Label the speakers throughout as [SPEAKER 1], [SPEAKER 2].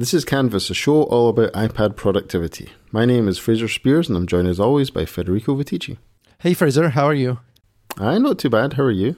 [SPEAKER 1] This is Canvas, a show all about iPad productivity. My name is Fraser Speirs, and I'm joined as always by Federico Viticci.
[SPEAKER 2] Hey Fraser, how are you?
[SPEAKER 1] I'm not too bad. How are you?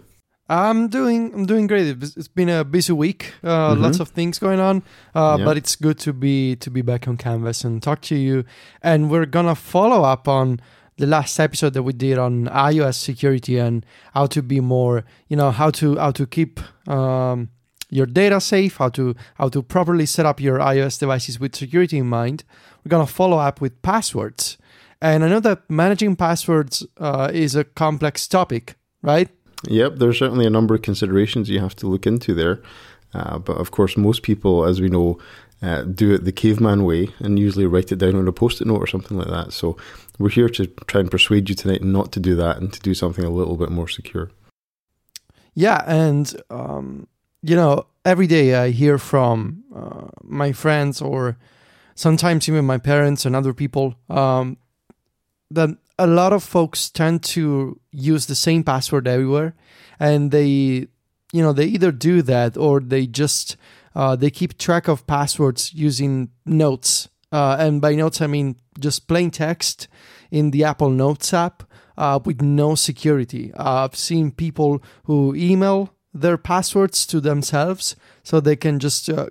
[SPEAKER 2] I'm doing I'm doing great. It's been a busy week, uh, mm-hmm. lots of things going on, uh, yeah. but it's good to be to be back on Canvas and talk to you. And we're gonna follow up on the last episode that we did on iOS security and how to be more, you know, how to how to keep um, your data safe, how to how to properly set up your iOS devices with security in mind. We're gonna follow up with passwords, and I know that managing passwords uh, is a complex topic, right?
[SPEAKER 1] Yep, there's certainly a number of considerations you have to look into there. Uh, but of course, most people, as we know, uh, do it the caveman way and usually write it down on a post it note or something like that. So we're here to try and persuade you tonight not to do that and to do something a little bit more secure.
[SPEAKER 2] Yeah, and um, you know, every day I hear from uh, my friends or sometimes even my parents and other people um, that a lot of folks tend to use the same password everywhere, and they, you know, they either do that or they just uh, they keep track of passwords using notes. Uh, and by notes, I mean just plain text in the Apple Notes app uh, with no security. I've seen people who email their passwords to themselves so they can just uh,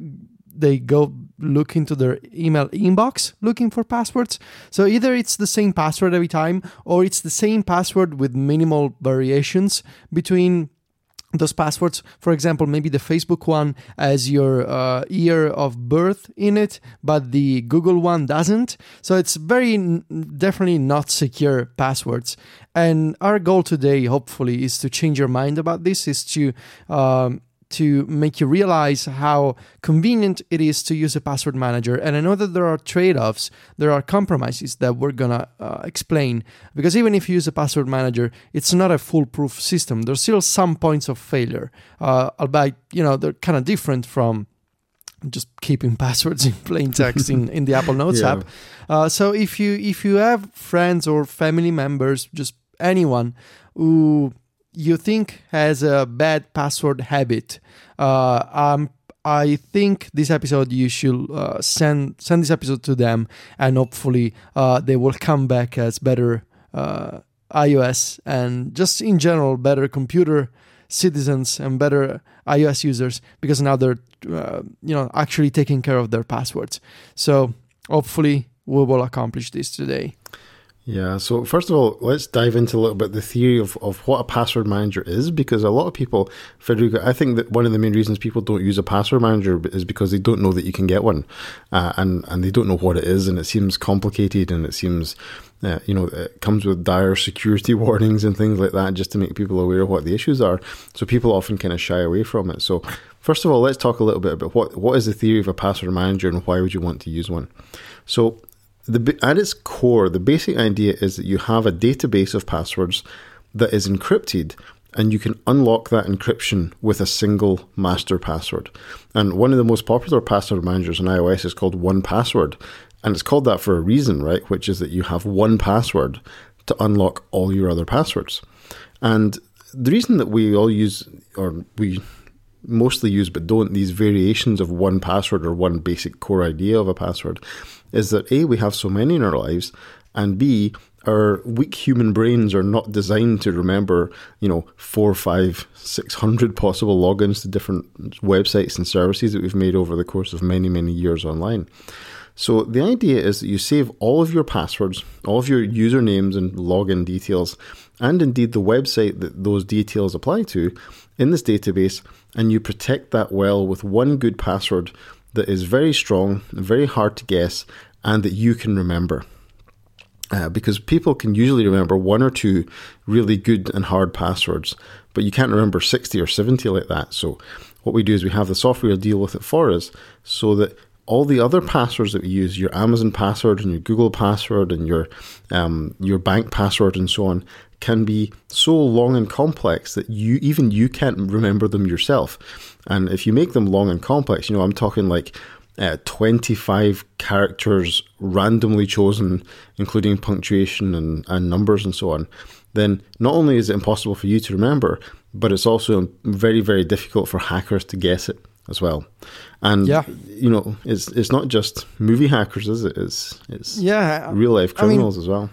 [SPEAKER 2] they go look into their email inbox looking for passwords. So either it's the same password every time or it's the same password with minimal variations between those passwords. For example maybe the facebook one has your uh, year of birth in it but the google one doesn't. So it's very definitely not secure passwords. And our goal today hopefully is to change your mind about this is to um, to make you realize how convenient it is to use a password manager. And I know that there are trade offs, there are compromises that we're gonna uh, explain. Because even if you use a password manager, it's not a foolproof system. There's still some points of failure, uh, albeit, you know, they're kind of different from just keeping passwords in plain text in, in the Apple Notes yeah. app. Uh, so if you if you have friends or family members, just anyone who you think has a bad password habit, uh, um, I think this episode you should uh, send send this episode to them, and hopefully uh, they will come back as better uh, iOS and just in general better computer citizens and better iOS users because now they're uh, you know actually taking care of their passwords. So hopefully we will accomplish this today.
[SPEAKER 1] Yeah, so first of all, let's dive into a little bit the theory of, of what a password manager is because a lot of people, Federico, I think that one of the main reasons people don't use a password manager is because they don't know that you can get one uh, and, and they don't know what it is and it seems complicated and it seems, uh, you know, it comes with dire security warnings and things like that just to make people aware of what the issues are. So people often kind of shy away from it. So, first of all, let's talk a little bit about what, what is the theory of a password manager and why would you want to use one? So, the, at its core, the basic idea is that you have a database of passwords that is encrypted and you can unlock that encryption with a single master password. And one of the most popular password managers on iOS is called 1Password. And it's called that for a reason, right? Which is that you have one password to unlock all your other passwords. And the reason that we all use, or we mostly use but don't, these variations of one password or one basic core idea of a password is that A, we have so many in our lives, and B, our weak human brains are not designed to remember, you know, four, five, six hundred possible logins to different websites and services that we've made over the course of many, many years online. So the idea is that you save all of your passwords, all of your usernames and login details, and indeed the website that those details apply to in this database, and you protect that well with one good password that is very strong, very hard to guess, and that you can remember. Uh, because people can usually remember one or two really good and hard passwords, but you can't remember 60 or 70 like that. So, what we do is we have the software deal with it for us so that all the other passwords that we use, your Amazon password and your Google password and your um, your bank password and so on, can be so long and complex that you even you can't remember them yourself. And if you make them long and complex, you know, I'm talking like uh, 25 characters randomly chosen, including punctuation and, and numbers and so on, then not only is it impossible for you to remember, but it's also very, very difficult for hackers to guess it. as well. And
[SPEAKER 2] Yeah.
[SPEAKER 1] you know, it's it's not just movie hackers, is it? It's it's
[SPEAKER 2] Yeah,
[SPEAKER 1] real life
[SPEAKER 2] I mean-
[SPEAKER 1] criminals as well.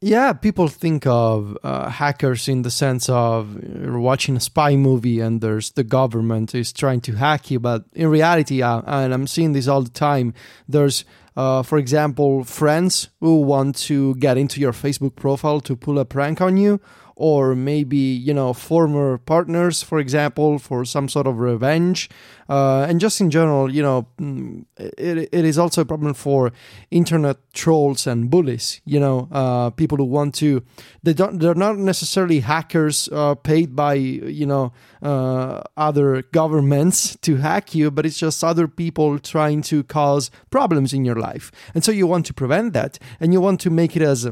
[SPEAKER 2] Yeah, people think of uh, hackers in the sense of you're watching a spy movie and there's the government is trying to hack you. But in reality, uh, and I'm seeing this all the time, there's, uh, for example, friends who want to get into your Facebook profile to pull a prank on you. Or maybe, you know, former partners, for example, for some sort of revenge. Uh, and just in general, you know, mm, it, it is also a problem for internet trolls and bullies. You know, uh, people who want to they don't they're not necessarily hackers uh, paid by you know uh, other governments to hack you, but it's just other people trying to cause problems in your life, and so you want to prevent that, and you want to make it as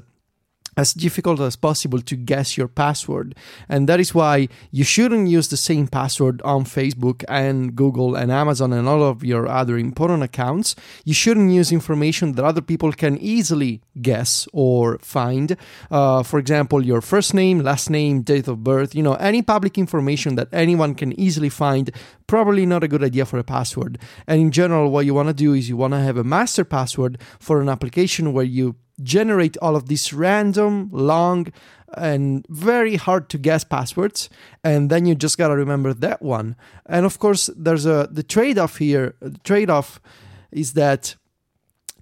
[SPEAKER 2] as difficult as possible to guess your password. And that is why you shouldn't use the same password on Facebook and Google and Amazon and all of your other important accounts. You shouldn't use information that other people can easily guess or find. Uh, for example, your first name, last name, date of birth, you know, any public information that anyone can easily find. Probably not a good idea for a password. And in general, what you want to do is you want to have a master password for an application where you generate all of these random, long, and very hard to guess passwords and then you just got to remember that one. And of course there's a the trade-off here the trade-off is that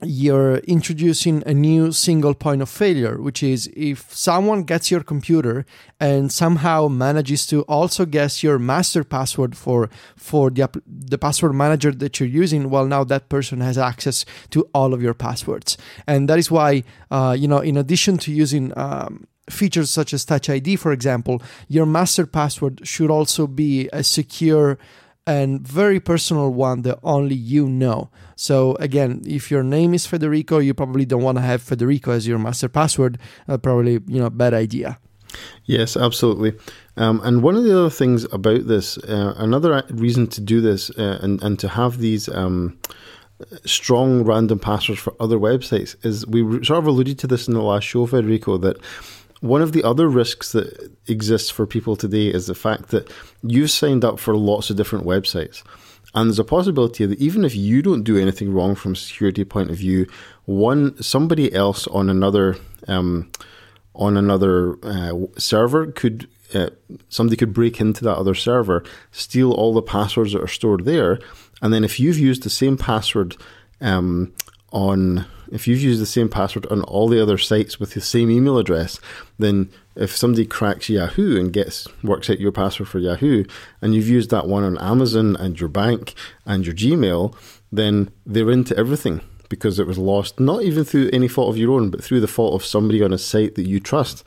[SPEAKER 2] you're introducing a new single point of failure, which is if someone gets your computer and somehow manages to also guess your master password for for the the password manager that you're using, well, now that person has access to all of your passwords, and that is why uh, you know, in addition to using um, features such as Touch ID, for example, your master password should also be a secure and very personal one that only you know. So again, if your name is Federico, you probably don't want to have Federico as your master password. Uh, probably you know bad idea.
[SPEAKER 1] Yes, absolutely. Um, and one of the other things about this, uh, another reason to do this uh, and, and to have these um, strong random passwords for other websites is we sort of alluded to this in the last show, Federico, that one of the other risks that exists for people today is the fact that you've signed up for lots of different websites. And there's a possibility that even if you don't do anything wrong from a security point of view, one somebody else on another um, on another uh, server could uh, somebody could break into that other server, steal all the passwords that are stored there, and then if you've used the same password um, on if you've used the same password on all the other sites with the same email address, then if somebody cracks Yahoo and gets works out your password for Yahoo, and you've used that one on Amazon and your bank and your Gmail, then they're into everything because it was lost not even through any fault of your own, but through the fault of somebody on a site that you trust.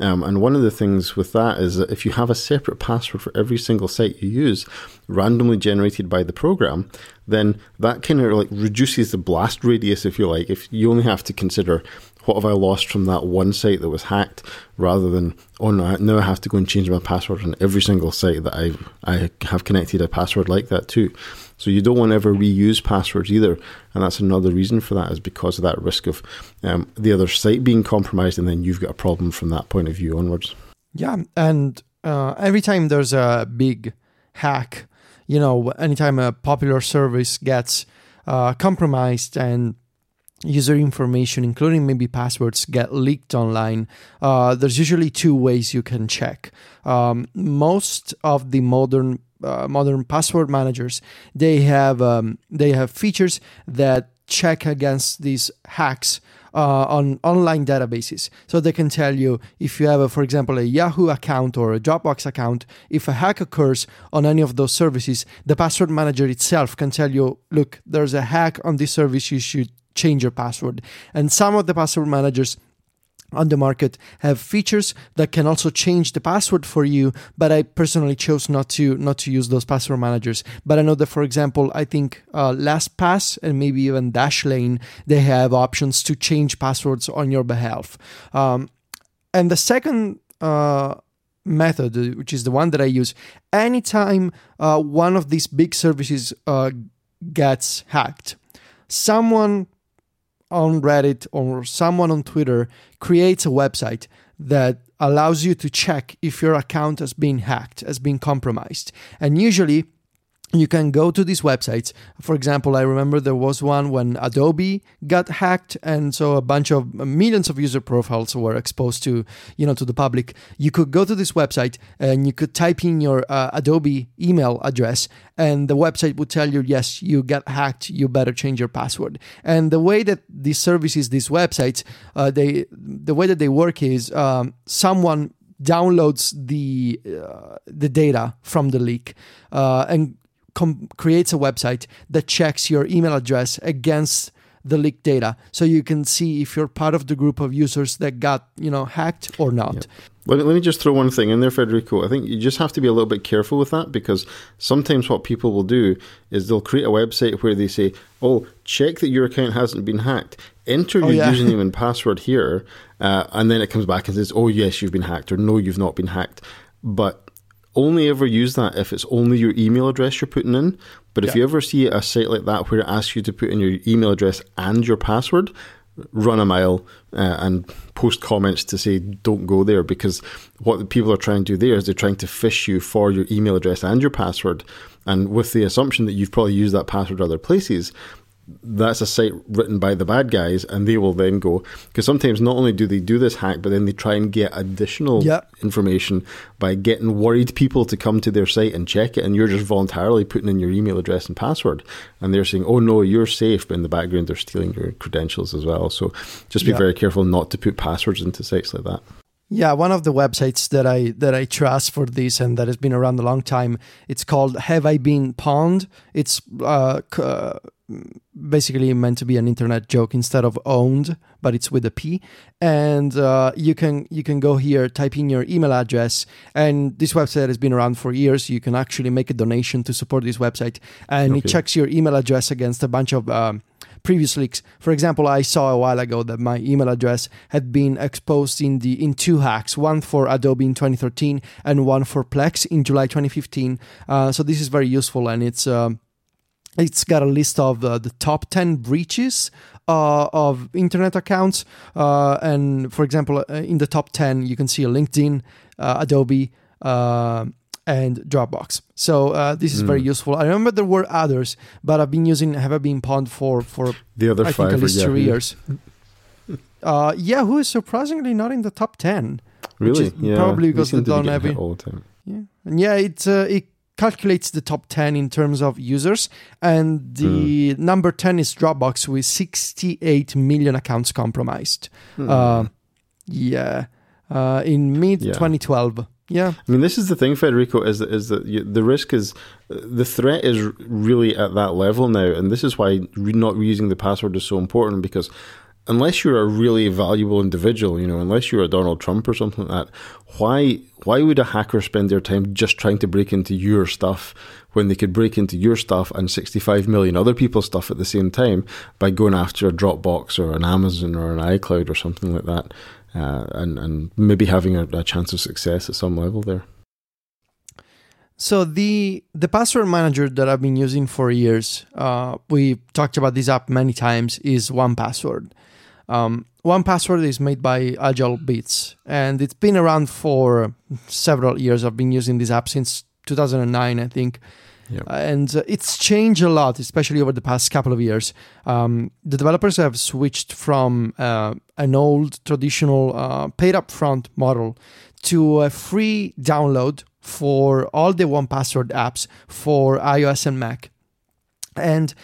[SPEAKER 1] Um, and one of the things with that is that if you have a separate password for every single site you use, randomly generated by the program, then that kind of like reduces the blast radius, if you like. If you only have to consider what have I lost from that one site that was hacked, rather than oh no, now I have to go and change my password on every single site that I I have connected a password like that to. So you don't want to ever reuse passwords either, and that's another reason for that is because of that risk of um, the other site being compromised, and then you've got a problem from that point of view onwards.
[SPEAKER 2] Yeah, and uh, every time there's a big hack, you know, anytime a popular service gets uh, compromised and user information, including maybe passwords, get leaked online, uh, there's usually two ways you can check. Um, most of the modern uh, modern password managers they have um, they have features that check against these hacks uh, on online databases. So they can tell you if you have, a, for example, a Yahoo account or a Dropbox account, if a hack occurs on any of those services, the password manager itself can tell you, look, there's a hack on this service, you should change your password. And some of the password managers on the market have features that can also change the password for you but i personally chose not to not to use those password managers. But i know that for example i think uh, lastpass and maybe even dashlane they have options to change passwords on your behalf. Um, and the second uh, method which is the one that i use anytime uh, one of these big services uh, gets hacked someone on Reddit or someone on Twitter creates a website that allows you to check if your account has been hacked, has been compromised. And usually, you can go to these websites. For example, I remember there was one when Adobe got hacked, and so a bunch of millions of user profiles were exposed to, you know, to the public. You could go to this website and you could type in your uh, Adobe email address, and the website would tell you, yes, you got hacked. You better change your password. And the way that these services, these websites, uh, they the way that they work is um, someone downloads the uh, the data from the leak uh, and com- creates a website that checks your email address against the leaked data. So you can see if you're part of the group of users that got you know hacked or not.
[SPEAKER 1] Yeah. let, me, let me just throw one thing in there federico. I think you just have to be a little bit careful with that because sometimes what people will do is they'll create a website where they say oh check that your account hasn't been hacked. Enter oh, your yeah. username and password here uh, and then it comes back and says oh yes you've been hacked or no you've not been hacked. But only ever use that if it's only your email address you're putting in. But if yeah. you ever see a site like that where it asks you to put in your email address and your password, run a mile uh, and post comments to say don't go there because what the people are trying to do there is they're trying to fish you for your email address and your password and with the assumption that you've probably used that password other places that's a site written by the bad guys, and they will then go because sometimes not only do they do this hack, but then they try and get additional yep. information by getting worried people to come to their site and check it, and you're just voluntarily putting in your email address and password, and they're saying, "Oh no, you're safe," but in the background they're stealing your credentials as well. So just be yep. very careful not to put passwords into sites like that.
[SPEAKER 2] Yeah, one of the websites that I that I trust for this and that has been around a long time. It's called Have I Been Pwned? It's uh, uh, basically meant to be an internet joke instead of owned, but it's with a P. And uh, you can you can go here, type in your email address, and this website has been around for years. You can actually make a donation to support this website, and okay. it checks your email address against a bunch of um, previous leaks. For example, I saw a while ago that my email address had been exposed in the in two hacks, one for Adobe in 2013 and one for Plex in July 2015. Uh, so this is very useful, and it's. Um, it's got a list of uh, the top 10 breaches uh, of internet accounts. Uh, and for example, uh, in the top 10, you can see LinkedIn, uh, Adobe, uh, and Dropbox. So uh, this is mm. very hmm. useful. I remember there were others, but I've been using have I been pwned for for
[SPEAKER 1] the other I five think at least three years.
[SPEAKER 2] uh, Yahoo is surprisingly not in the top ten.
[SPEAKER 1] Really?
[SPEAKER 2] yeah. Probably because they don't have it all the time. Yeah, and yeah, it uh, it calculates the top 10 in terms of users and the mm. number 10 is dropbox with 68 million accounts compromised mm. uh, yeah uh, in mid yeah. 2012 yeah.
[SPEAKER 1] I mean, this is the thing, Federico, is that, is that you, the risk is, the threat is really at that level now. And this is why re- not reusing the password is so important because unless you're a really valuable individual, you know, unless you're a Donald Trump or something like that, why why would a hacker spend their time just trying to break into your stuff when they could break into your stuff and 65 million other people's stuff at the same time by going after a Dropbox or an Amazon or an iCloud or something like that? Uh, and and maybe having a, a chance of success at some level there.
[SPEAKER 2] So the the password manager that I've been using for years, uh, we talked about this app many times, is One Password. Um, One Password is made by Agile AgileBits, and it's been around for several years. I've been using this app since 2009, I think. Yep. Uh, and uh, it's changed a lot, especially over the past couple of years. Um, the developers have switched from uh, an old traditional uh, paid upfront model to a free download for all the one password apps for iOS and Mac. And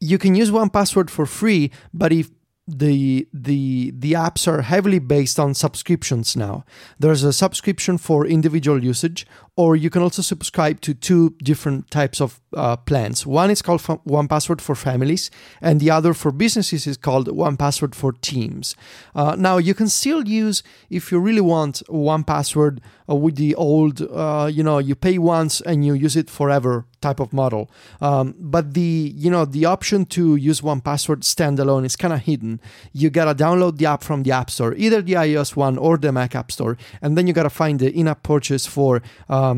[SPEAKER 2] you can use one password for free, but if the the the apps are heavily based on subscriptions now. There's a subscription for individual usage, or you can also subscribe to two different types of uh, plans. One is called One Password for families, and the other for businesses is called One Password for teams. Uh, now you can still use if you really want One Password uh, with the old, uh, you know, you pay once and you use it forever type of model. Um, but the you know the option to use one password standalone is kind of hidden. You gotta download the app from the App Store, either the iOS one or the Mac App Store, and then you gotta find the in-app purchase for. Um,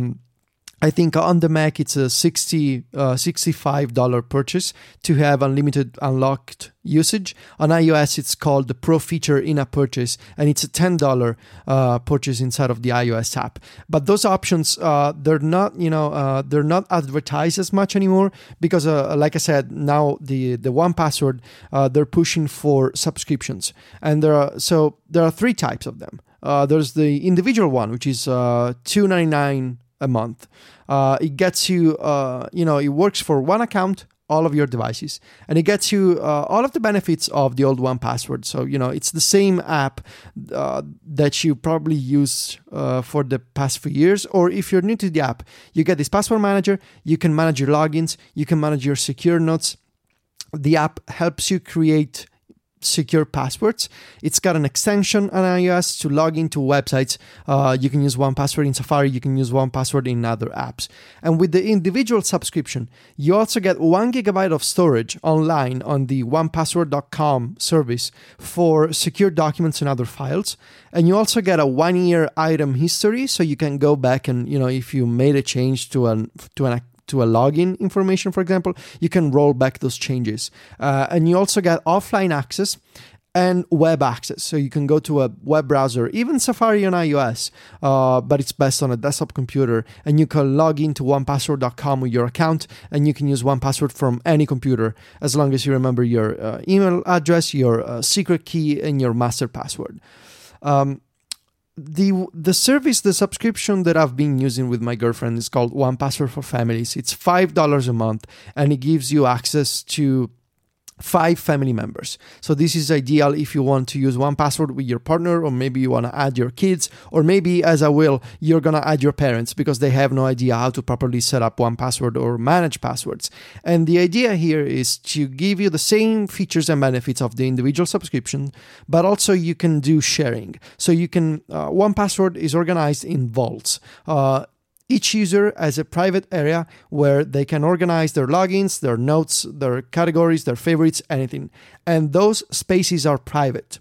[SPEAKER 2] I think on the Mac it's a 60 uh, $65 purchase to have unlimited unlocked usage. On iOS it's called the Pro feature in a purchase and it's a $10 uh, purchase inside of the iOS app. But those options uh, they're not, you know, uh, they're not advertised as much anymore because uh, like I said, now the the one password uh, they're pushing for subscriptions. And there are so there are three types of them. there's the individual one, which is uh, $2.99 a month. Uh, it gets you, uh, you know, it works for one account, all of your devices, and it gets you uh, all of the benefits of the old one password. So, you know, it's the same app uh, that you probably use uh, for the past few years. Or if you're new to the app, you get this password manager, you can manage your logins, you can manage your secure notes. The app helps you create secure passwords. It's got an extension on iOS to log into websites. Uh, you can use one password in Safari, you can use one password in other apps. And with the individual subscription, you also get one gigabyte of storage online on the onepassword.com service for secure documents and other files. And you also get a one year item history, so you can go back and, you know, if you made a change to an to an to a login information, for example, you can roll back those changes. Uh, and you also get offline access and web access. So you can go to a web browser, even Safari on iOS, uh, but it's best on a desktop computer. And you can log into onepassword.com with your account, and you can use one password from any computer as long as you remember your uh, email address, your uh, secret key, and your master password. Um, the the service the subscription that I've been using with my girlfriend is called One Password for Families. It's five dollars a month, and it gives you access to five family members. So this is ideal if you want to use one password with your partner, or maybe you want to add your kids, or maybe as I will, you're gonna add your parents because they have no idea how to properly set up one password or manage passwords. And the idea here is to give you the same features and benefits of the individual subscription, but also you can do sharing. So you can uh, one password is organized in vaults. Uh, each user has a private area where they can organize their logins, their notes, their categories, their favorites, anything. And those spaces are private.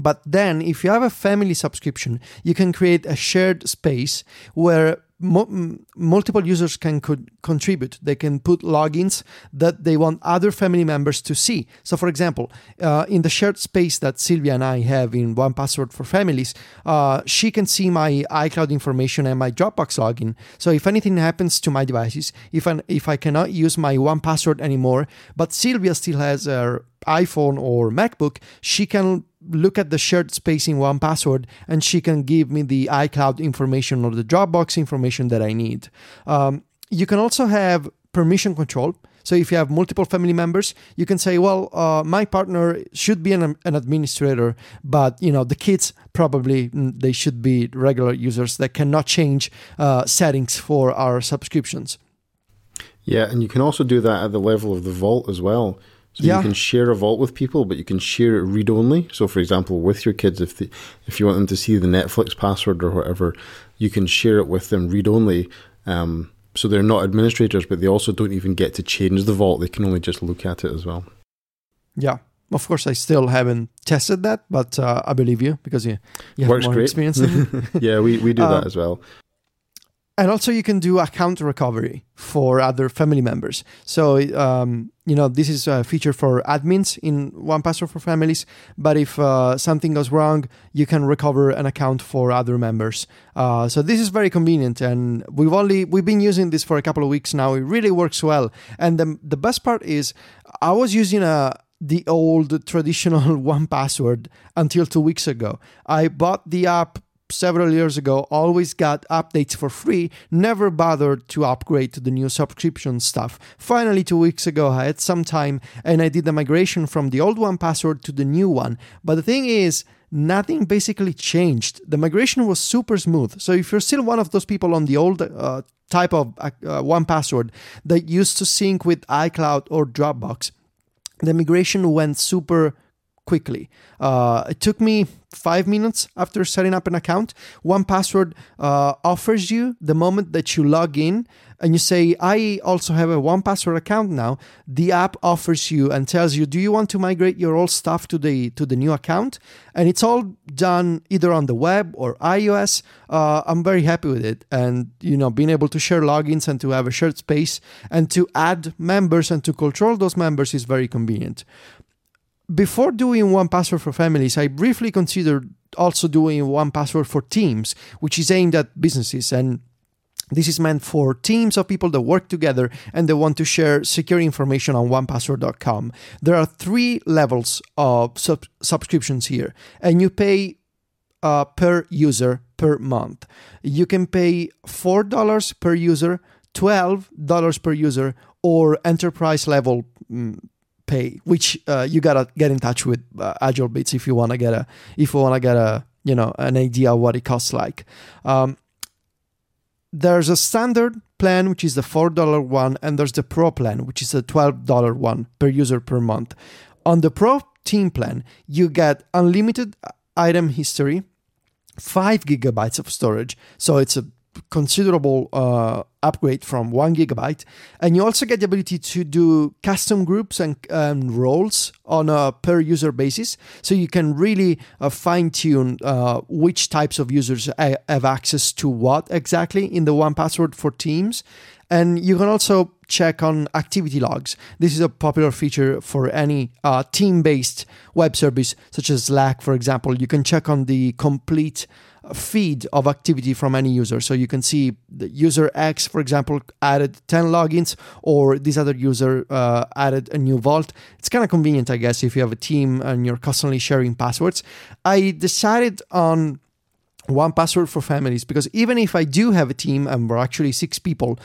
[SPEAKER 2] But then, if you have a family subscription, you can create a shared space where mo- multiple users can co- contribute. They can put logins that they want other family members to see. So, for example, uh, in the shared space that Sylvia and I have in One Password for Families, uh, she can see my iCloud information and my Dropbox login. So, if anything happens to my devices, if I, if I cannot use my One Password anymore, but Sylvia still has her iPhone or MacBook, she can look at the shared space in one password and she can give me the iCloud information or the Dropbox information that I need. Um, you can also have permission control. So if you have multiple family members, you can say, well, uh, my partner should be an, an, administrator, but you know the kids probably mm, they should be regular users that cannot change uh, settings for our subscriptions.
[SPEAKER 1] Yeah, and you can also do that at the level of the vault as well. So yeah. you can share a vault with people, but you can share it read only. So, for example, with your kids, if the, if you want them to see the Netflix password or whatever, you can share it with them read only. Um, so they're not administrators, but they also don't even get to change the vault. They can only just look at it as well.
[SPEAKER 2] Yeah, of course, I still haven't tested that, but uh, I believe you because you, you have
[SPEAKER 1] Works
[SPEAKER 2] more
[SPEAKER 1] great.
[SPEAKER 2] experience.
[SPEAKER 1] yeah, we, we do uh, that as well.
[SPEAKER 2] And also, you can do account recovery for other family members. So, um, you know, this is a feature for admins in One Password for Families. But if uh, something goes wrong, you can recover an account for other members. Uh, so this is very convenient, and we've only we've been using this for a couple of weeks now. It really works well. And the the best part is, I was using a the old traditional one password until two weeks ago. I bought the app several years ago always got updates for free, never bothered to upgrade to the new subscription stuff. Finally, two weeks ago, I had some time and I did the migration from the old one password to the new one. But the thing is, nothing basically changed. The migration was super smooth. So if you're still one of those people on the old uh, type of uh, one password that used to sync with iCloud or Dropbox, the migration went super quickly. Uh, it took me five minutes after setting up an account. One Password uh, offers you the moment that you log in and you say, I also have a one password account now, the app offers you and tells you, do you want to migrate your old stuff to the to the new account? And it's all done either on the web or iOS. Uh, I'm very happy with it, and you know, being able to share logins and to have a shared space and to add members and to control those members is very convenient. Before doing one password for families, I briefly considered also doing one password for teams, which is aimed at businesses and this is meant for teams of people that work together and they want to share secure information on onepassword.com. There are three levels of sub- subscriptions here, and you pay uh, per user per month. You can pay $4 per user, $12 per user, or enterprise level mm, pay, which uh, you gotta get in touch with uh, AgileBits if you wanna get a if you wanna get a you know an idea what it costs like. Um, there's a standard plan, which is the $4 one, and there's the pro plan, which is a $12 one per user per month. On the pro team plan, you get unlimited item history, five gigabytes of storage. So it's a considerable uh, upgrade from one gigabyte. And you also get the ability to do custom groups and, and roles on a per user basis. So you can really uh, fine tune uh, which types of users have access to what exactly in the one password for Teams. And you can also check on activity logs. This is a popular feature for any uh, team based web service, such as Slack, for example. You can check on the complete feed of activity from any user. So you can see the user X, for example, added 10 logins, or this other user uh, added a new vault. It's kind of convenient, I guess, if you have a team and you're constantly sharing passwords. I decided on one password for families because even if I do have a team and we're actually six people,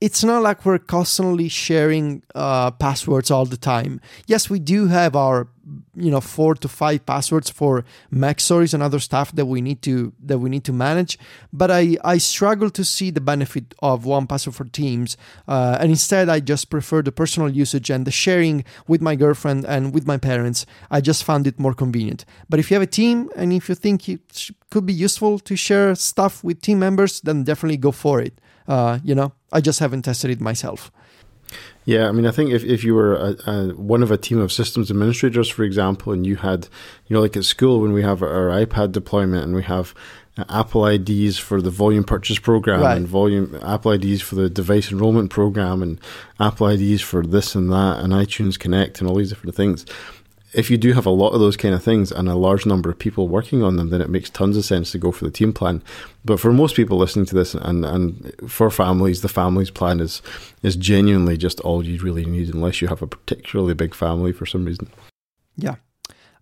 [SPEAKER 2] it's not like we're constantly sharing uh, passwords all the time. Yes, we do have our you know four to five passwords for MacStories and other stuff that we need to that we need to manage. But I I struggle to see the benefit of one password for Teams, uh, and instead I just prefer the personal usage and the sharing with my girlfriend and with my parents. I just found it more convenient. But if you have a team and if you think it could be useful to share stuff with team members, then definitely go for it. Uh, you know, I just haven't tested it myself.
[SPEAKER 1] Yeah, I mean, I think if, if you were a, a, one of a team of systems administrators, for example, and you had, you know, like at school when we have our iPad deployment and we have Apple IDs for the volume purchase program right. and volume Apple IDs for the device enrollment program and Apple IDs for this and that and iTunes Connect and all these different things if you do have a lot of those kind of things and a large number of people working on them, then it makes tons of sense to go for the team plan. But for most people listening to this, and, and for families, the families plan is is genuinely just all you really need, unless you have a particularly big family for some reason.
[SPEAKER 2] Yeah,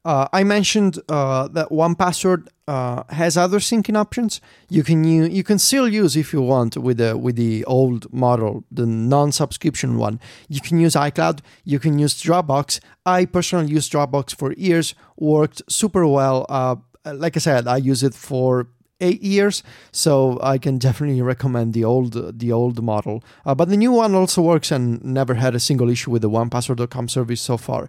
[SPEAKER 2] uh, I mentioned uh, that one password uh, has other syncing options. You can you, you can still use if you want with the with the old model, the non-subscription one. You can use iCloud. You can use Dropbox. I personally use Dropbox for years. Worked super well. Uh, like I said, I use it for eight years, so I can definitely recommend the old the old model. Uh, but the new one also works and never had a single issue with the OnePassword.com service so far.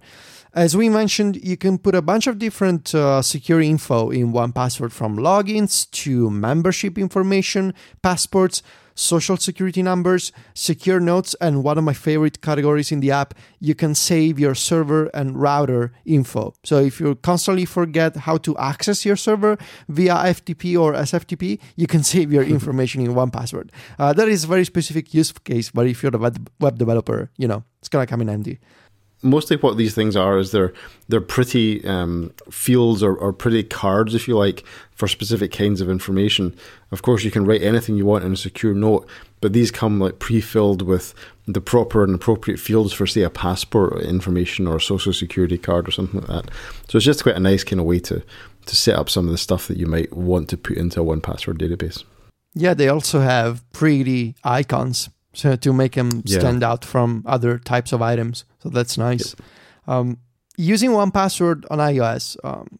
[SPEAKER 2] As we mentioned, you can put a bunch of different uh, secure info in one password from logins to membership information, passports, social security numbers, secure notes, and one of my favorite categories in the app, you can save your server and router info. So if you constantly forget how to access your server via FTP or SFTP, you can save your information in one password. Uh, that is a very specific use case, but if you're a web developer, you know, it's gonna come in handy
[SPEAKER 1] mostly what these things are is they're they're pretty um, fields or, or pretty cards, if you like, for specific kinds of information. Of course, you can write anything you want in a secure note, but these come like pre-filled with the proper and appropriate fields for, say, a passport information or a social security card or something like that. So it's just quite a nice kind of way to to set up some of the stuff that you might want to put into a one password database.
[SPEAKER 2] Yeah, they also have pretty icons so to make them yeah. stand out from other types of items. So that's nice. Um, using one password on iOS, um,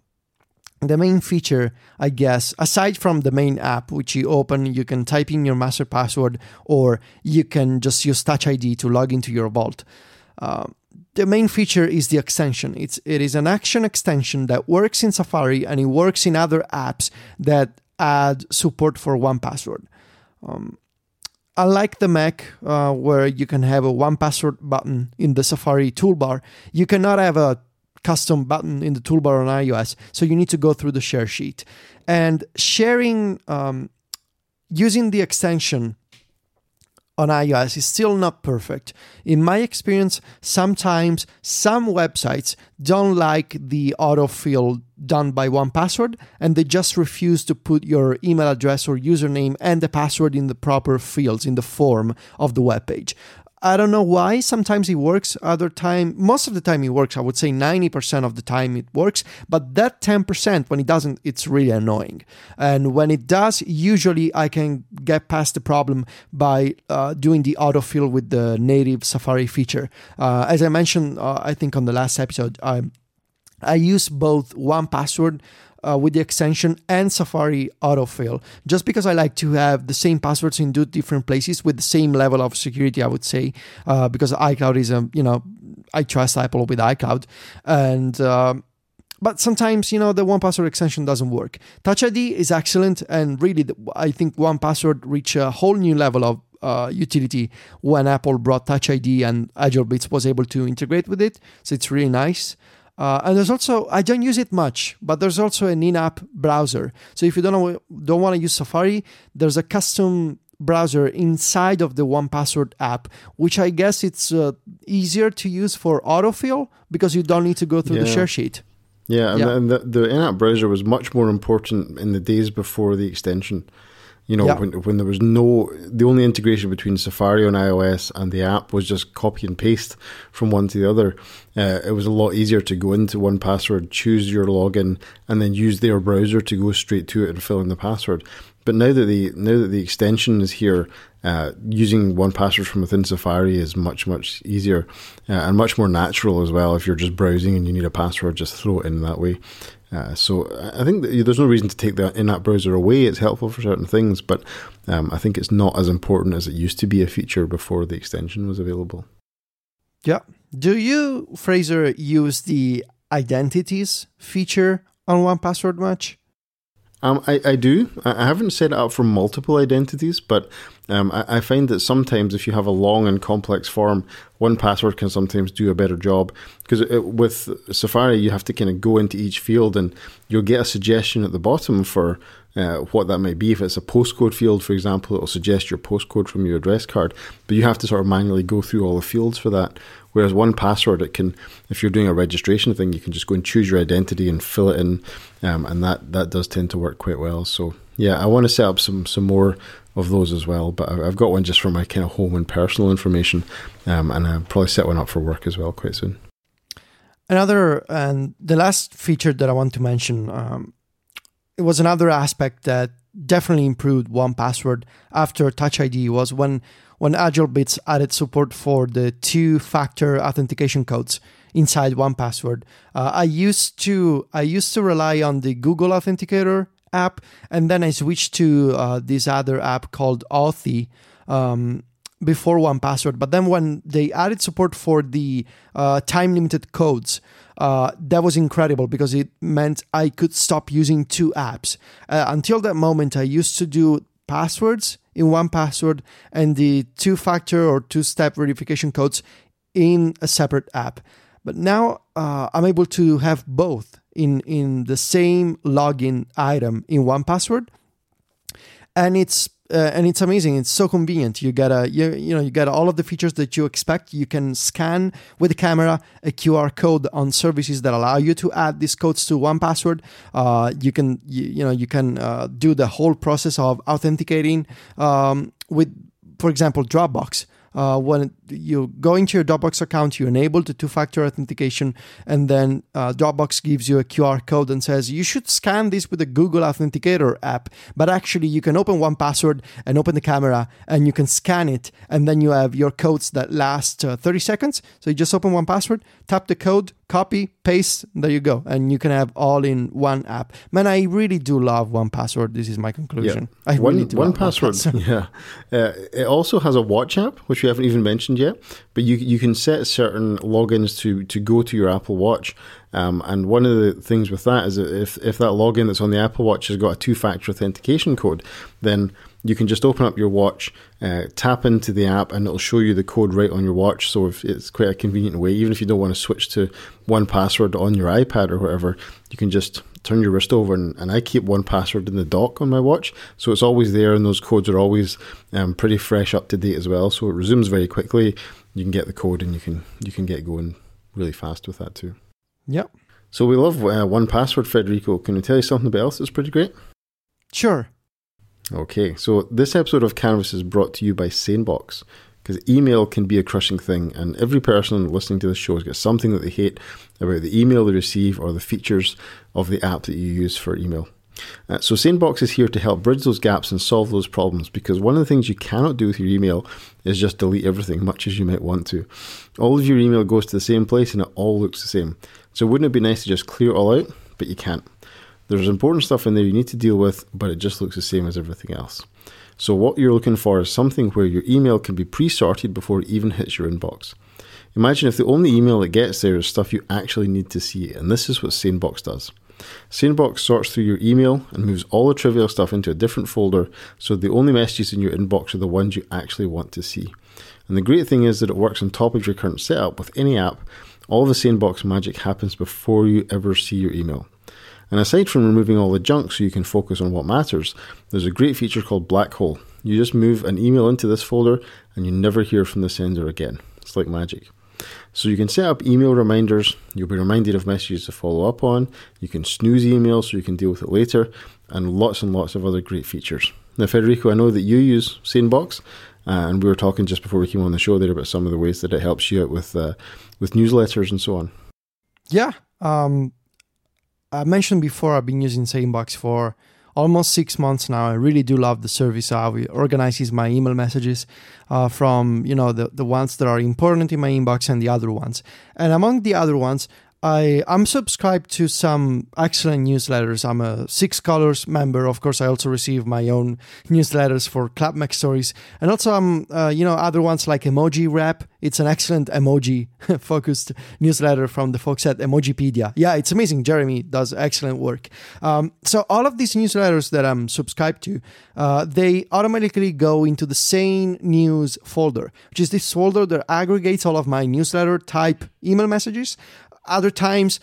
[SPEAKER 2] the main feature, I guess, aside from the main app, which you open, you can type in your master password, or you can just use Touch ID to log into your vault. Uh, the main feature is the extension. It's it is an action extension that works in Safari and it works in other apps that add support for one password. Um, unlike the Mac, uh, where you can have a one password button in the Safari toolbar, you cannot have a custom button in the toolbar on iOS. So you need to go through the share sheet and sharing um, using the extension on iOS is still not perfect. In my experience, sometimes some websites don't like the autofill done by one password and they just refuse to put your email address or username and the password in the proper fields in the form of the web page. I don't know why. Sometimes it works. Other time, most of the time it works. I would say 90% of the time it works. But that 10%, when it doesn't, it's really annoying. And when it does, usually I can get past the problem by uh, doing the autofill with the native Safari feature. Uh, as I mentioned, uh, I think on the last episode, I I use both one password uh, with the extension and Safari autofill, just because I like to have the same passwords in two different places with the same level of security. I would say uh, because iCloud is a you know I trust Apple with iCloud and. Uh, but sometimes you know the one password extension doesn't work touch id is excellent and really i think one password reached a whole new level of uh, utility when apple brought touch id and AgileBits was able to integrate with it so it's really nice uh, and there's also I don't use it much, but there's also an in-app browser. So if you don't know, don't want to use Safari, there's a custom browser inside of the one password app which i guess it's uh, easier to use for autofill because you don't need to go through yeah. the share sheet
[SPEAKER 1] yeah, yeah. and, the, the in-app browser was much more important in the days before the extension you know, yeah. when, when there was no, the only integration between Safari on iOS and the app was just copy and paste from one to the other. Uh, it was a lot easier to go into one password, choose your login, and then use their browser to go straight to it and fill in the password. But now that the now that the extension is here, uh, using one password from within Safari is much much easier uh, and much more natural as well. If you're just browsing and you need a password, just throw it in that way. Uh, so I think there's no reason to take the in-app browser away. It's helpful for certain things, but um, I think it's not as important as it used to be a feature before the extension was available.
[SPEAKER 2] Yeah. Do you, Fraser, use the identities feature on One Password much?
[SPEAKER 1] Um, I, I do. I haven't set it up for multiple identities, but um, I, I, find that sometimes if you have a long and complex form, one password can sometimes do a better job. Because with Safari, you have to kind of go into each field and you'll get a suggestion at the bottom for uh, what that might be. If it's a postcode field, for example, it'll suggest your postcode from your address card, but you have to sort of manually go through all the fields for that. Whereas one password, it can, if you're doing a registration thing, you can just go and choose your identity and fill it in, um, and that that does tend to work quite well. So yeah, I want to set up some some more of those as well, but I've got one just for my kind of home and personal information, um, and I'll probably set one up for work as well quite soon.
[SPEAKER 2] Another and the last feature that I want to mention, um, it was another aspect that definitely improved one password after Touch ID was when when AgileBits added support for the two-factor authentication codes inside one password. Uh, I used to I used to rely on the Google Authenticator app, and then I switched to uh, this other app called Authy. Um, before one password but then when they added support for the uh, time limited codes uh, that was incredible because it meant i could stop using two apps uh, until that moment i used to do passwords in one password and the two factor or two step verification codes in a separate app. But now uh, I'm able to have both in, in the same login item in one password. And it's uh, and it's amazing. It's so convenient. You get a you, you know you get all of the features that you expect. You can scan with the camera a QR code on services that allow you to add these codes to one password. Uh, you can you, you, know you can uh, do the whole process of authenticating um, with, for example, Dropbox uh, when you go into your Dropbox account, you enable the two-factor authentication, and then uh, Dropbox gives you a QR code and says you should scan this with the Google Authenticator app. But actually, you can open one password and open the camera, and you can scan it, and then you have your codes that last uh, 30 seconds. So you just open one password, tap the code, copy, paste, there you go. And you can have all in one app. Man, I really do love one password. This is my conclusion.
[SPEAKER 1] Yeah.
[SPEAKER 2] I
[SPEAKER 1] one,
[SPEAKER 2] really do
[SPEAKER 1] one
[SPEAKER 2] love
[SPEAKER 1] password. Yeah, uh, it also has a watch app, which we haven't even mentioned yet. But you you can set certain logins to to go to your Apple Watch. Um, and one of the things with that is that if if that login that's on the Apple Watch has got a two factor authentication code, then you can just open up your watch, uh, tap into the app, and it'll show you the code right on your watch. So if it's quite a convenient way, even if you don't want to switch to one password on your iPad or whatever, you can just turn your wrist over. And, and I keep one password in the dock on my watch, so it's always there, and those codes are always um, pretty fresh, up to date as well. So it resumes very quickly. You can get the code, and you can you can get going really fast with that too.
[SPEAKER 2] Yep.
[SPEAKER 1] So we love uh, one password, Federico. Can we tell you something about else that's pretty great?
[SPEAKER 2] Sure.
[SPEAKER 1] Okay, so this episode of Canvas is brought to you by SaneBox because email can be a crushing thing, and every person listening to this show has got something that they hate about the email they receive or the features of the app that you use for email. Uh, so SaneBox is here to help bridge those gaps and solve those problems because one of the things you cannot do with your email is just delete everything, much as you might want to. All of your email goes to the same place and it all looks the same. So wouldn't it be nice to just clear it all out? But you can't. There's important stuff in there you need to deal with, but it just looks the same as everything else. So, what you're looking for is something where your email can be pre sorted before it even hits your inbox. Imagine if the only email that gets there is stuff you actually need to see, and this is what SaneBox does. SaneBox sorts through your email and moves all the trivial stuff into a different folder, so the only messages in your inbox are the ones you actually want to see. And the great thing is that it works on top of your current setup with any app. All the SaneBox magic happens before you ever see your email. And aside from removing all the junk so you can focus on what matters, there's a great feature called Black Hole. You just move an email into this folder and you never hear from the sender again. It's like magic. So you can set up email reminders, you'll be reminded of messages to follow up on, you can snooze emails so you can deal with it later, and lots and lots of other great features. Now, Federico, I know that you use SaneBox, uh, and we were talking just before we came on the show there about some of the ways that it helps you out with uh, with newsletters and so on.
[SPEAKER 2] Yeah. Um, I mentioned before I've been using SaneBox for almost six months now. I really do love the service how it organizes my email messages uh, from you know the, the ones that are important in my inbox and the other ones. And among the other ones, I I'm subscribed to some excellent newsletters. I'm a Six Colors member. Of course, I also receive my own newsletters for Club MacStories, and also I'm uh, you know other ones like Emoji Wrap. It's an excellent emoji focused newsletter from the folks at Emojipedia. Yeah, it's amazing. Jeremy does excellent work. Um, so all of these newsletters that I'm subscribed to, uh, they automatically go into the same news folder, which is this folder that aggregates all of my newsletter type email messages other times,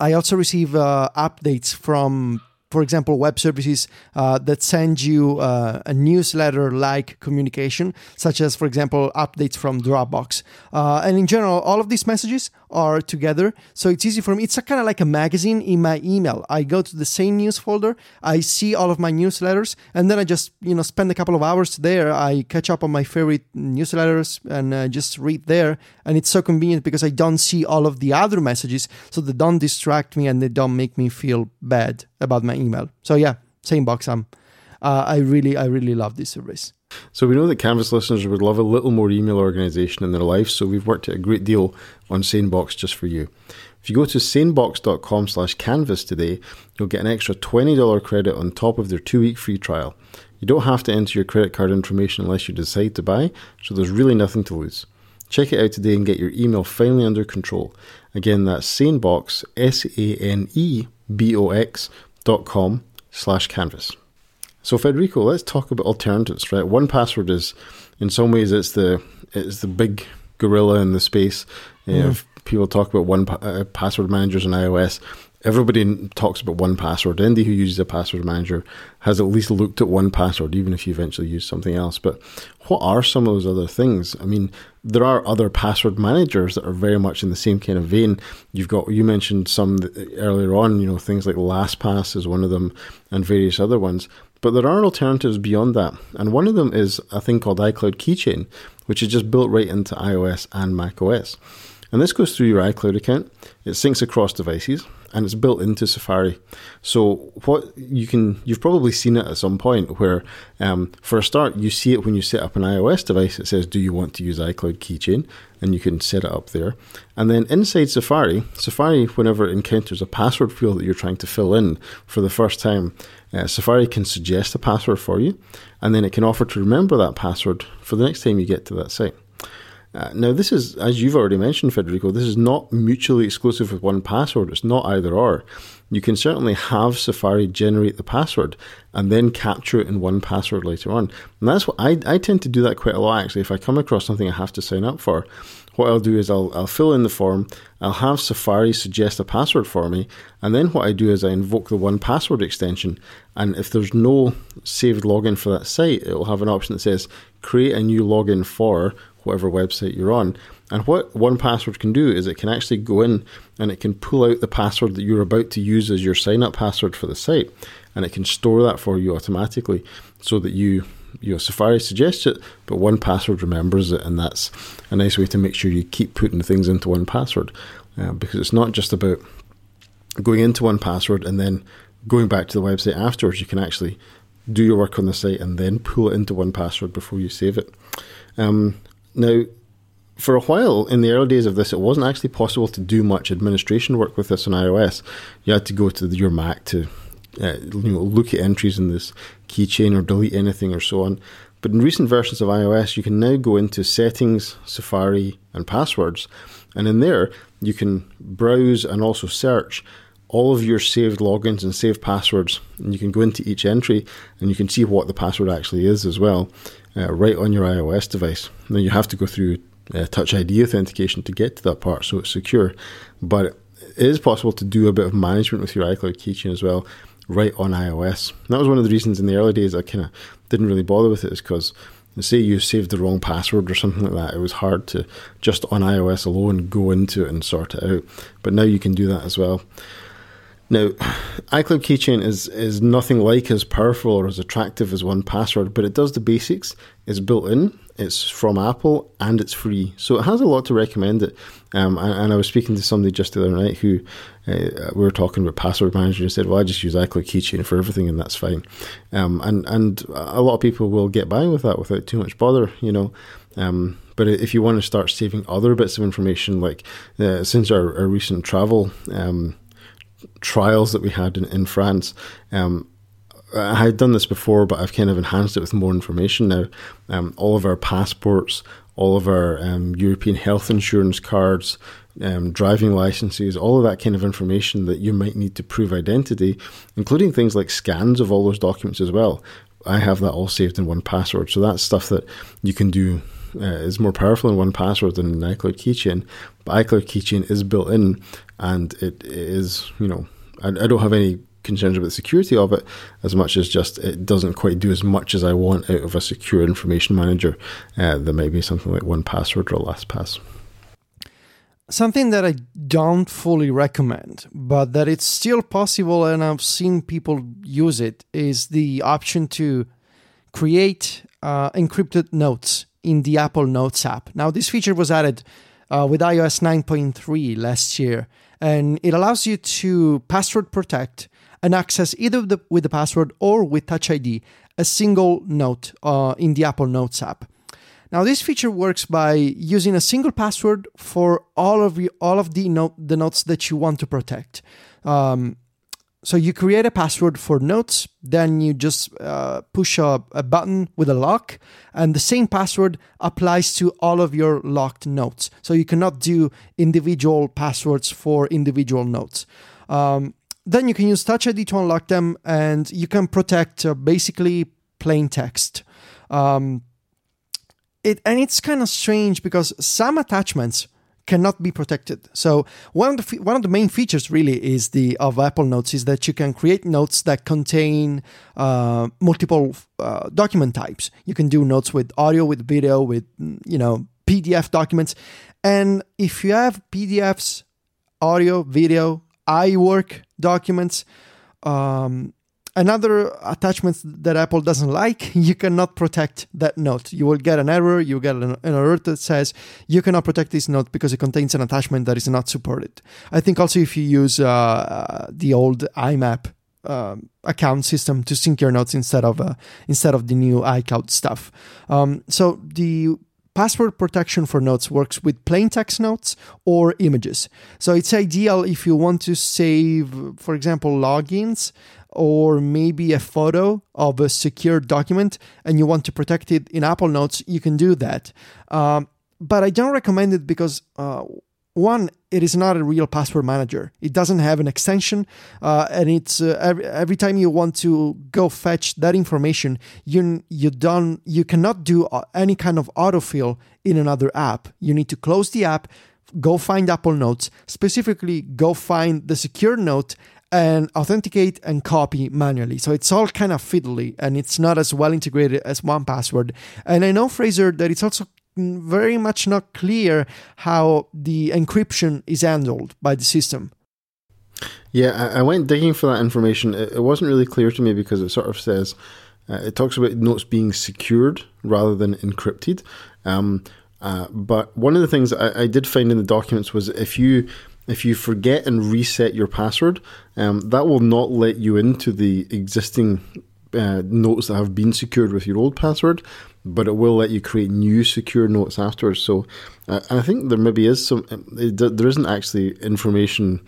[SPEAKER 2] I also receive uh, updates from, for example, web services uh, that send you uh, a newsletter like communication, such as, for example, updates from Dropbox. Uh, and in general, all of these messages are together. So it's easy for me. It's kind of like a magazine in my email. I go to the same news folder, I see all of my newsletters, and then I just, you know, spend a couple of hours there. I catch up on my favorite newsletters and uh, just read there. And it's so convenient because I don't see all of the other messages. So they don't distract me and they don't make me feel bad about my email. So yeah, SaneBox. I'm, uh, I really, I really love this service.
[SPEAKER 1] So we know that Canvas listeners would love a little more email organization in their life, so we've worked out a great deal on SaneBox just for you. If you go to sanebox.com slash canvas today, you'll get an extra $20 credit on top of their two-week free trial. You don't have to enter your credit card information unless you decide to buy, so there's really nothing to lose. Check it out today and get your email finally under control. Again, that's sanebox, S-A-N-E-B-O-X dot com slash canvas. So Federico, let's talk about alternatives, right? 1Password is, in some ways, it's the it's the big gorilla in the space. Mm. If people talk about one uh, password managers in iOS, everybody talks about 1Password. Anybody who uses a password manager has at least looked at 1Password, even if you eventually use something else. But what are some of those other things? I mean, there are other password managers that are very much in the same kind of vein. You've got you mentioned some earlier on, you know, things like LastPass is one of them, and various other ones. But there are alternatives beyond that, and one of them is a thing called iCloud Keychain, which is just built right into iOS and macOS. And this goes through your iCloud account. It syncs across devices and it's built into Safari. So what you can, you've probably seen it at some point where, um, for a start, you see it when you set up an iOS device. It says, "Do you want to use iCloud Keychain?" and you can set it up there. And then inside Safari, Safari, whenever it encounters a password field that you're trying to fill in for the first time, uh, Safari can suggest a password for you, and then it can offer to remember that password for the next time you get to that site. Uh, now, this is, as you've already mentioned, Federico, this is not mutually exclusive with 1Password. It's not either or. You can certainly have Safari generate the password and then capture it in 1Password later on. And that's what I, I tend to do that quite a lot actually. If I come across something I have to sign up for, what I'll do is I'll, I'll fill in the form, I'll have Safari suggest a password for me, and then what I do is I invoke the 1Password extension. And if there's no saved login for that site, it will have an option that says create a new login for whatever website you're on. And what 1Password can do is it can actually go in and it can pull out the password that you're about to use as your sign up password for the site. And it can store that for you automatically so that you, you know, Safari suggests it, but 1Password remembers it. And that's a nice way to make sure you keep putting things into 1Password uh, because it's not just about going into 1Password and then going back to the website afterwards. You can actually do your work on the site and then pull it into 1Password before you save it. Um, now, for a while in the early days of this, it wasn't actually possible to do much administration work with this on iOS. You had to go to your Mac to uh, you know, look at entries in this keychain or delete anything or so on. But in recent versions of iOS, you can now go into Settings, Safari, and Passwords, and in there you can browse and also search all of your saved logins and saved passwords, and you can go into each entry and you can see what the password actually is as well, uh, right on your iOS device. Now you have to go through uh, Touch ID authentication to get to that part, so it's secure. But it is possible to do a bit of management with your iCloud keychain as well, right on iOS. And that was one of the reasons in the early days I kind of didn't really bother with it, is because say you saved the wrong password or something like that, it was hard to just on iOS alone go into it and sort it out. But now you can do that as well. Now, iCloud Keychain is, is nothing like as powerful or as attractive as 1Password, but it does the basics. It's built in, it's from Apple, and it's free. So it has a lot to recommend it. Um, and, and, I was speaking to somebody just the other night who uh, we were talking about password manager and said, "Well, I just use iCloud Keychain for everything, and that's fine." Um, and and a lot of people will get by with that without too much bother, you know. Um, but if you want to start saving other bits of information, like uh, since our, our recent travel um, trials that we had in, in France. Um, I had done this before, but I've kind of enhanced it with more information now. Um, all of our passports, all of our um, European health insurance cards, um, driving licenses, all of that kind of information that you might need to prove identity, including things like scans of all those documents as well. I have that all saved in 1Password. So that's stuff that you can do uh, is more powerful in 1Password than an iCloud Keychain. But iCloud Keychain is built in, and it is you know I, I don't have any concerns about the security of it as much as just it doesn't quite do as much as I want out of a secure information manager. Uh, there may be something like 1Password or LastPass.
[SPEAKER 2] Something that I don't fully recommend, but that it's still possible, and I've seen people use it, is the option to create uh, encrypted notes in the Apple Notes app. Now, this feature was added uh, with iOS 9.3 last year, and it allows you to password protect and access either the, with the password or with Touch ID a single note uh, in the Apple Notes app. Now, this feature works by using a single password for all of all of the note the notes that you want to protect. Um, so you create a password for notes, then you just uh, push a, a, button with a lock, and the same password applies to all of your locked notes. So you cannot do individual passwords for individual notes. Um, then you can use Touch ID to unlock them, and you can protect uh, basically plain text. Um, it and it's kind of strange because some attachments cannot be protected. So one of the one of the main features really is the of Apple Notes is that you can create notes that contain uh, multiple uh, document types. You can do notes with audio, with video, with you know PDF documents, and if you have PDFs, audio, video, iWork documents. Um, another attachment that Apple doesn't like, you cannot protect that note. You will get an error, you get an, an, alert that says you cannot protect this note because it contains an attachment that is not supported. I think also if you use uh, the old IMAP um, account system to sync your notes instead of uh, instead of the new iCloud stuff. Um, so the password protection for notes works with plain text notes or images. So it's ideal if you want to save, for example, logins or maybe a photo of a secure document and you want to protect it in Apple Notes, you can do that. Um, but I don't recommend it because uh, one, it is not a real password manager. It doesn't have an extension, uh, and it's uh, every, every time you want to go fetch that information, you you don't you cannot do uh, any kind of autofill in another app. You need to close the app, go find Apple Notes, specifically go find the secure note and authenticate and copy manually. So it's all kind of fiddly and it's not as well integrated as 1Password. And I know, Fraser, that it's also very much not clear how the encryption is handled by the system.
[SPEAKER 1] Yeah, I, went digging for that information. It, wasn't really clear to me because it sort of says uh, it talks about notes being secured rather than encrypted. Um, uh, but one of the things I, I, did find in the documents was if you if you forget and reset your password, um, that will not let you into the existing uh, notes that have been secured with your old password but it will let you create new secure notes afterwards. So I think there maybe is some. there isn't actually information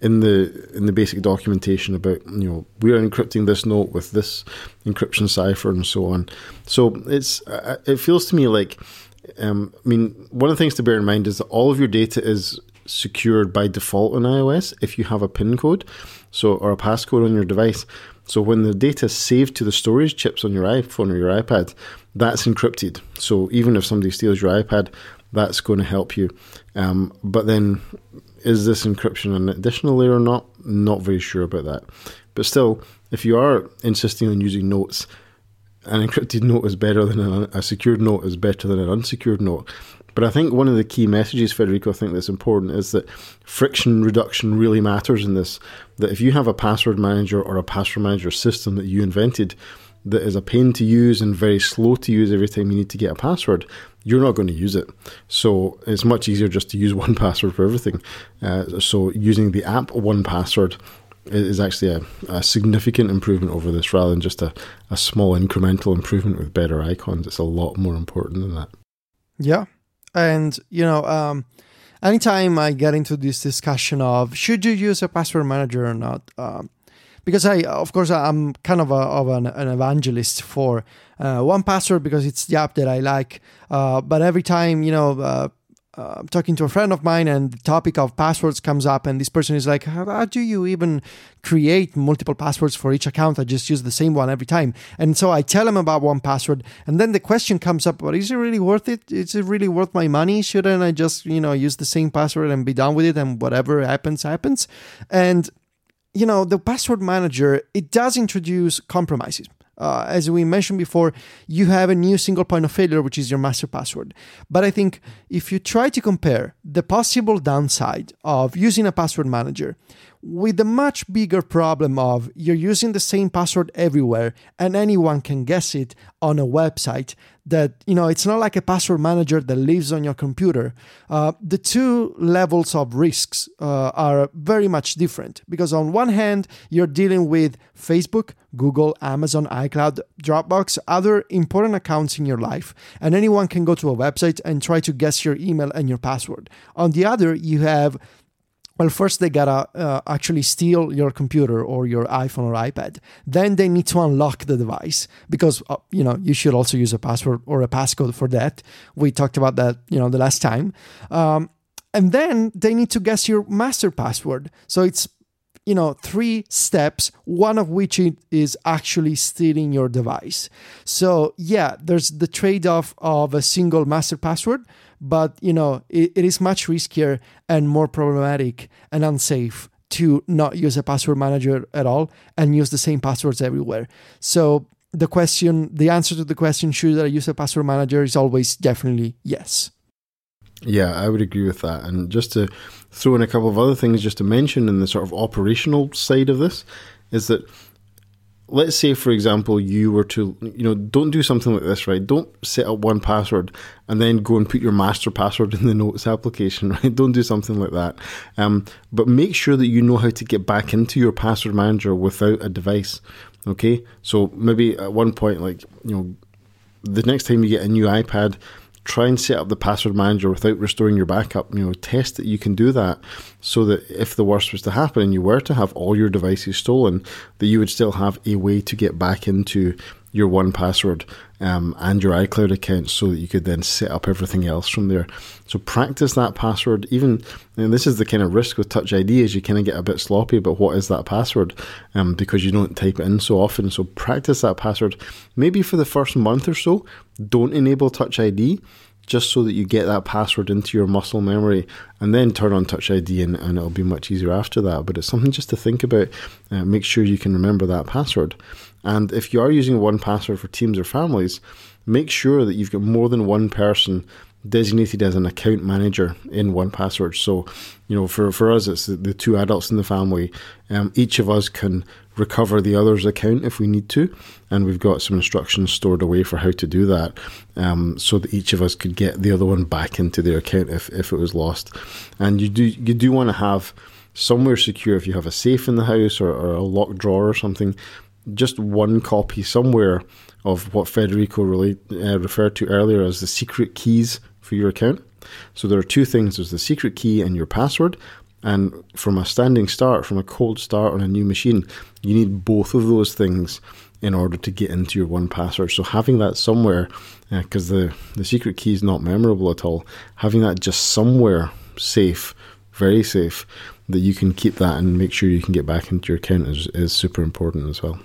[SPEAKER 1] in the in the basic documentation about you know we are encrypting this note with this encryption cipher and so on. So it's it feels to me like. Um, I mean, one of the things to bear in mind is that all of your data is secured by default on iOS if you have a PIN code, so or a passcode on your device. So when the data is saved to the storage chips on your iPhone or your iPad, that's encrypted. So even if somebody steals your iPad, that's going to help you. Um, but then, is this encryption an additional layer or not? Not very sure about that. But still, if you are insisting on using notes, an encrypted note is better than a, a secured note is better than an unsecured note. But I think one of the key messages, Federico, I think that's important is that friction reduction really matters in this. That if you have a password manager or a password manager system that you invented, that is a pain to use and very slow to use every time you need to get a password, you're not going to use it. So it's much easier just to use 1Password for everything. Uh, so using the app 1Password is actually a, a, significant improvement over this rather than just a, a small incremental improvement with better icons. It's a lot more important than that.
[SPEAKER 2] Yeah. And, you know, um, anytime I get into this discussion of should you use a password manager or not, um, because I, of course, I'm kind of, a, of an, an, evangelist for uh, 1Password because it's the app that I like. Uh, but every time, you know, uh, uh, I'm talking to a friend of mine and the topic of passwords comes up and this person is like how, do you even create multiple passwords for each account? I just use the same one every time. And so i tell him about 1Password and then the question comes up but is it really worth it? Is it really worth my money? Shouldn't i just you know use the same password and be done with it and whatever happens happens? And you know, the password manager, it does introduce compromises. Uh, as we mentioned before, you have a new single point of failure, which is your master password. But I think if you try to compare the possible downside of using a password manager with the much bigger problem of you're using the same password everywhere and anyone can guess it on a website that you know it's not like a password manager that lives on your computer. Uh, the two levels of risks uh, are very much different because on one hand you're dealing with facebook google amazon icloud dropbox other important accounts in your life and anyone can go to a website and try to guess your email and your password. On the other you have well, first they gotta uh, actually steal your computer or your iPhone or iPad. Then they need to unlock the device because uh, you know you should also use a password or a passcode for that. We talked about that you know the last time. Um, and then they need to guess your master password. So it's you know three steps one of which is actually stealing your device so yeah there's the trade-off of a single master password but you know it, it is much riskier and more problematic and unsafe to not use a password manager at all and use the same passwords everywhere. So the question the answer to the question should i use a password manager is always definitely yes.
[SPEAKER 1] Yeah i would agree with that. And just to throw in a couple of other things just to mention in the sort of operational side of this is that let's say for example you were to you know don't do something like this right? Don't set up 1Password and then go and put your master password in the notes application right? Don't do something like that. Um, but make sure that you know how to get back into your password manager without a device okay? So maybe at one point like you know the next time you get a new ipad try and set up the password manager without restoring your backup. You know, test that you can do that so that if the worst was to happen and you were to have all your devices stolen, that you would still have a way to get back into your 1Password um, and your iCloud account so that you could then set up everything else from there. So practice that password. Even and this is the kind of risk with Touch ID is you kind of get a bit sloppy about what is that password um, because you don't type it in so often. So practice that password. Maybe for the first month or so, don't enable Touch ID just so that you get that password into your muscle memory and then turn on touch id and, and, it'll be much easier after that but it's something just to think about uh, make sure you can remember that password and if you are using 1Password for teams or families, make sure that you've got more than one person designated as an account manager in 1Password. So, you know, for, for us, it's the, two adults in the family. Um, each of us can recover the other's account if we need to, and we've got some instructions stored away for how to do that, um, so that each of us could get the other one back into their account if, if it was lost. And you do you do want to have somewhere secure if you have a safe in the house or, or a locked drawer or something just one copy somewhere of what Federico uh, referred to earlier as the secret keys for your account. So there are two things there's the secret key and your password. And from a standing start, from a cold start on a new machine, you need both of those things in order to get into your 1Password. So having that somewhere, because uh, the, the secret key is not memorable at all, having that just somewhere safe, very safe, that you can keep that and make sure you can get back into your account is, is super important as well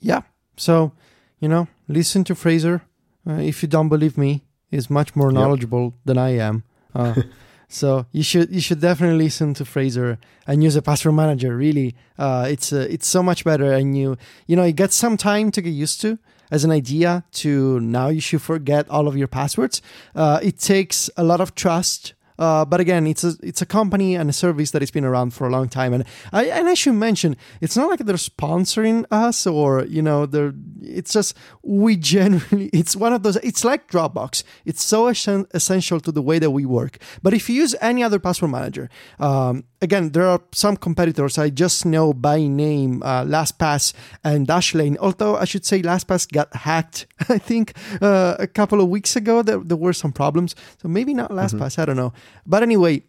[SPEAKER 2] yeah. So, you know, listen to Fraser. Uh, if you don't believe me, he's much more knowledgeable yep. than I am. Uh, so you should you should definitely listen to Fraser and use a password manager. Really, uh, it's uh, it's so much better, and you you know it gets some time to get used to as an idea. To now, you should forget all of your passwords. Uh, it takes a lot of trust uh, but again, it's a it's a company and a service that has been around for a long time, and I and I should mention it's not like they're sponsoring us or you know they're. It's just we generally it's one of those. It's like Dropbox. It's so essential to the way that we work. But if you use any other password manager, um, again, there are some competitors I just know by name, uh, LastPass and Dashlane. Although I should say LastPass got hacked, I think uh, a couple of weeks ago. There, there were some problems, so maybe not mm-hmm. LastPass. Mm-hmm. I don't know. But anyway,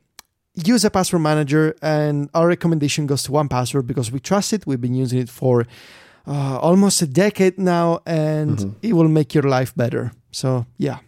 [SPEAKER 2] use a password manager, and our recommendation goes to 1Password because we trust it. We've been using it for uh, almost a decade now, and mm-hmm. it will make your life better. So yeah.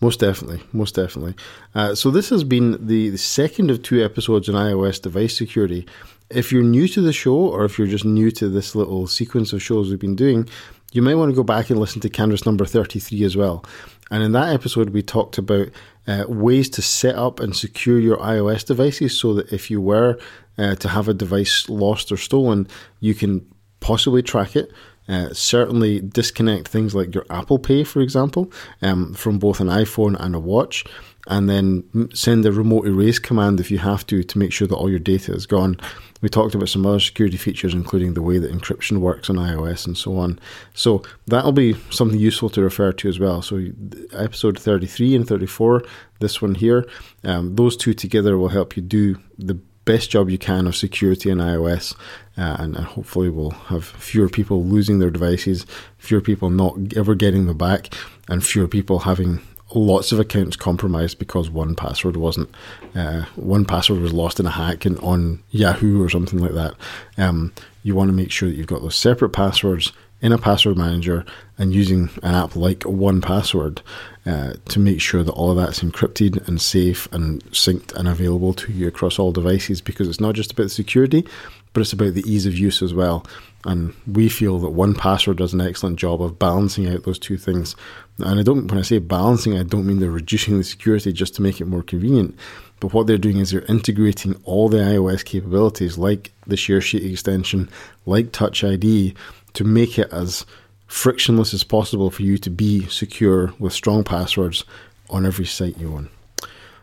[SPEAKER 1] Most definitely, most definitely. Uh, so this has been the, the second of two episodes on iOS device security. If you're new to the show, or if you're just new to this little sequence of shows we've been doing, you might want to go back and listen to Canvas number 33 as well. And in that episode, we talked about uh, ways to set up and secure your iOS devices so that if you were uh, to have a device lost or stolen, you can possibly track it uh, certainly disconnect things like your Apple Pay, for example, um, from both an iPhone and a watch, and then send a remote erase command if you have to to make sure that all your data is gone. We talked about some other security features, including the way that encryption works on iOS and so on. So that'll be something useful to refer to as well. So episode 33 and 34, this one here, um, those two together will help you do the best job you can of security in iOS, uh, and, and, hopefully we'll have fewer people losing their devices, fewer people not ever getting them back, and fewer people having lots of accounts compromised because one password wasn't uh, one password was lost in a hack and on Yahoo or something like that. Um, you want to make sure that you've got those separate passwords in a password manager and using an app like 1Password uh, to make sure that all of that's encrypted and safe and synced and available to you across all devices because it's not just about security, but it's about the ease of use as well. And we feel that 1Password does an excellent job of balancing out those two things. And I don't, when I say balancing, I don't mean they're reducing the security just to make it more convenient. But what they're doing is they're integrating all the iOS capabilities, like the ShareSheet extension, like Touch ID, to make it as frictionless as possible for you to be secure with strong passwords on every site you own.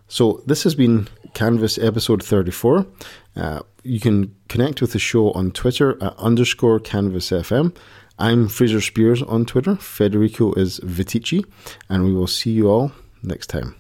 [SPEAKER 1] So, this has been Canvas episode 34. Uh, you can connect with the show on Twitter at underscore Canvas FM. I'm Fraser Speirs on Twitter. Federico is Viticci. and we will see you all next time.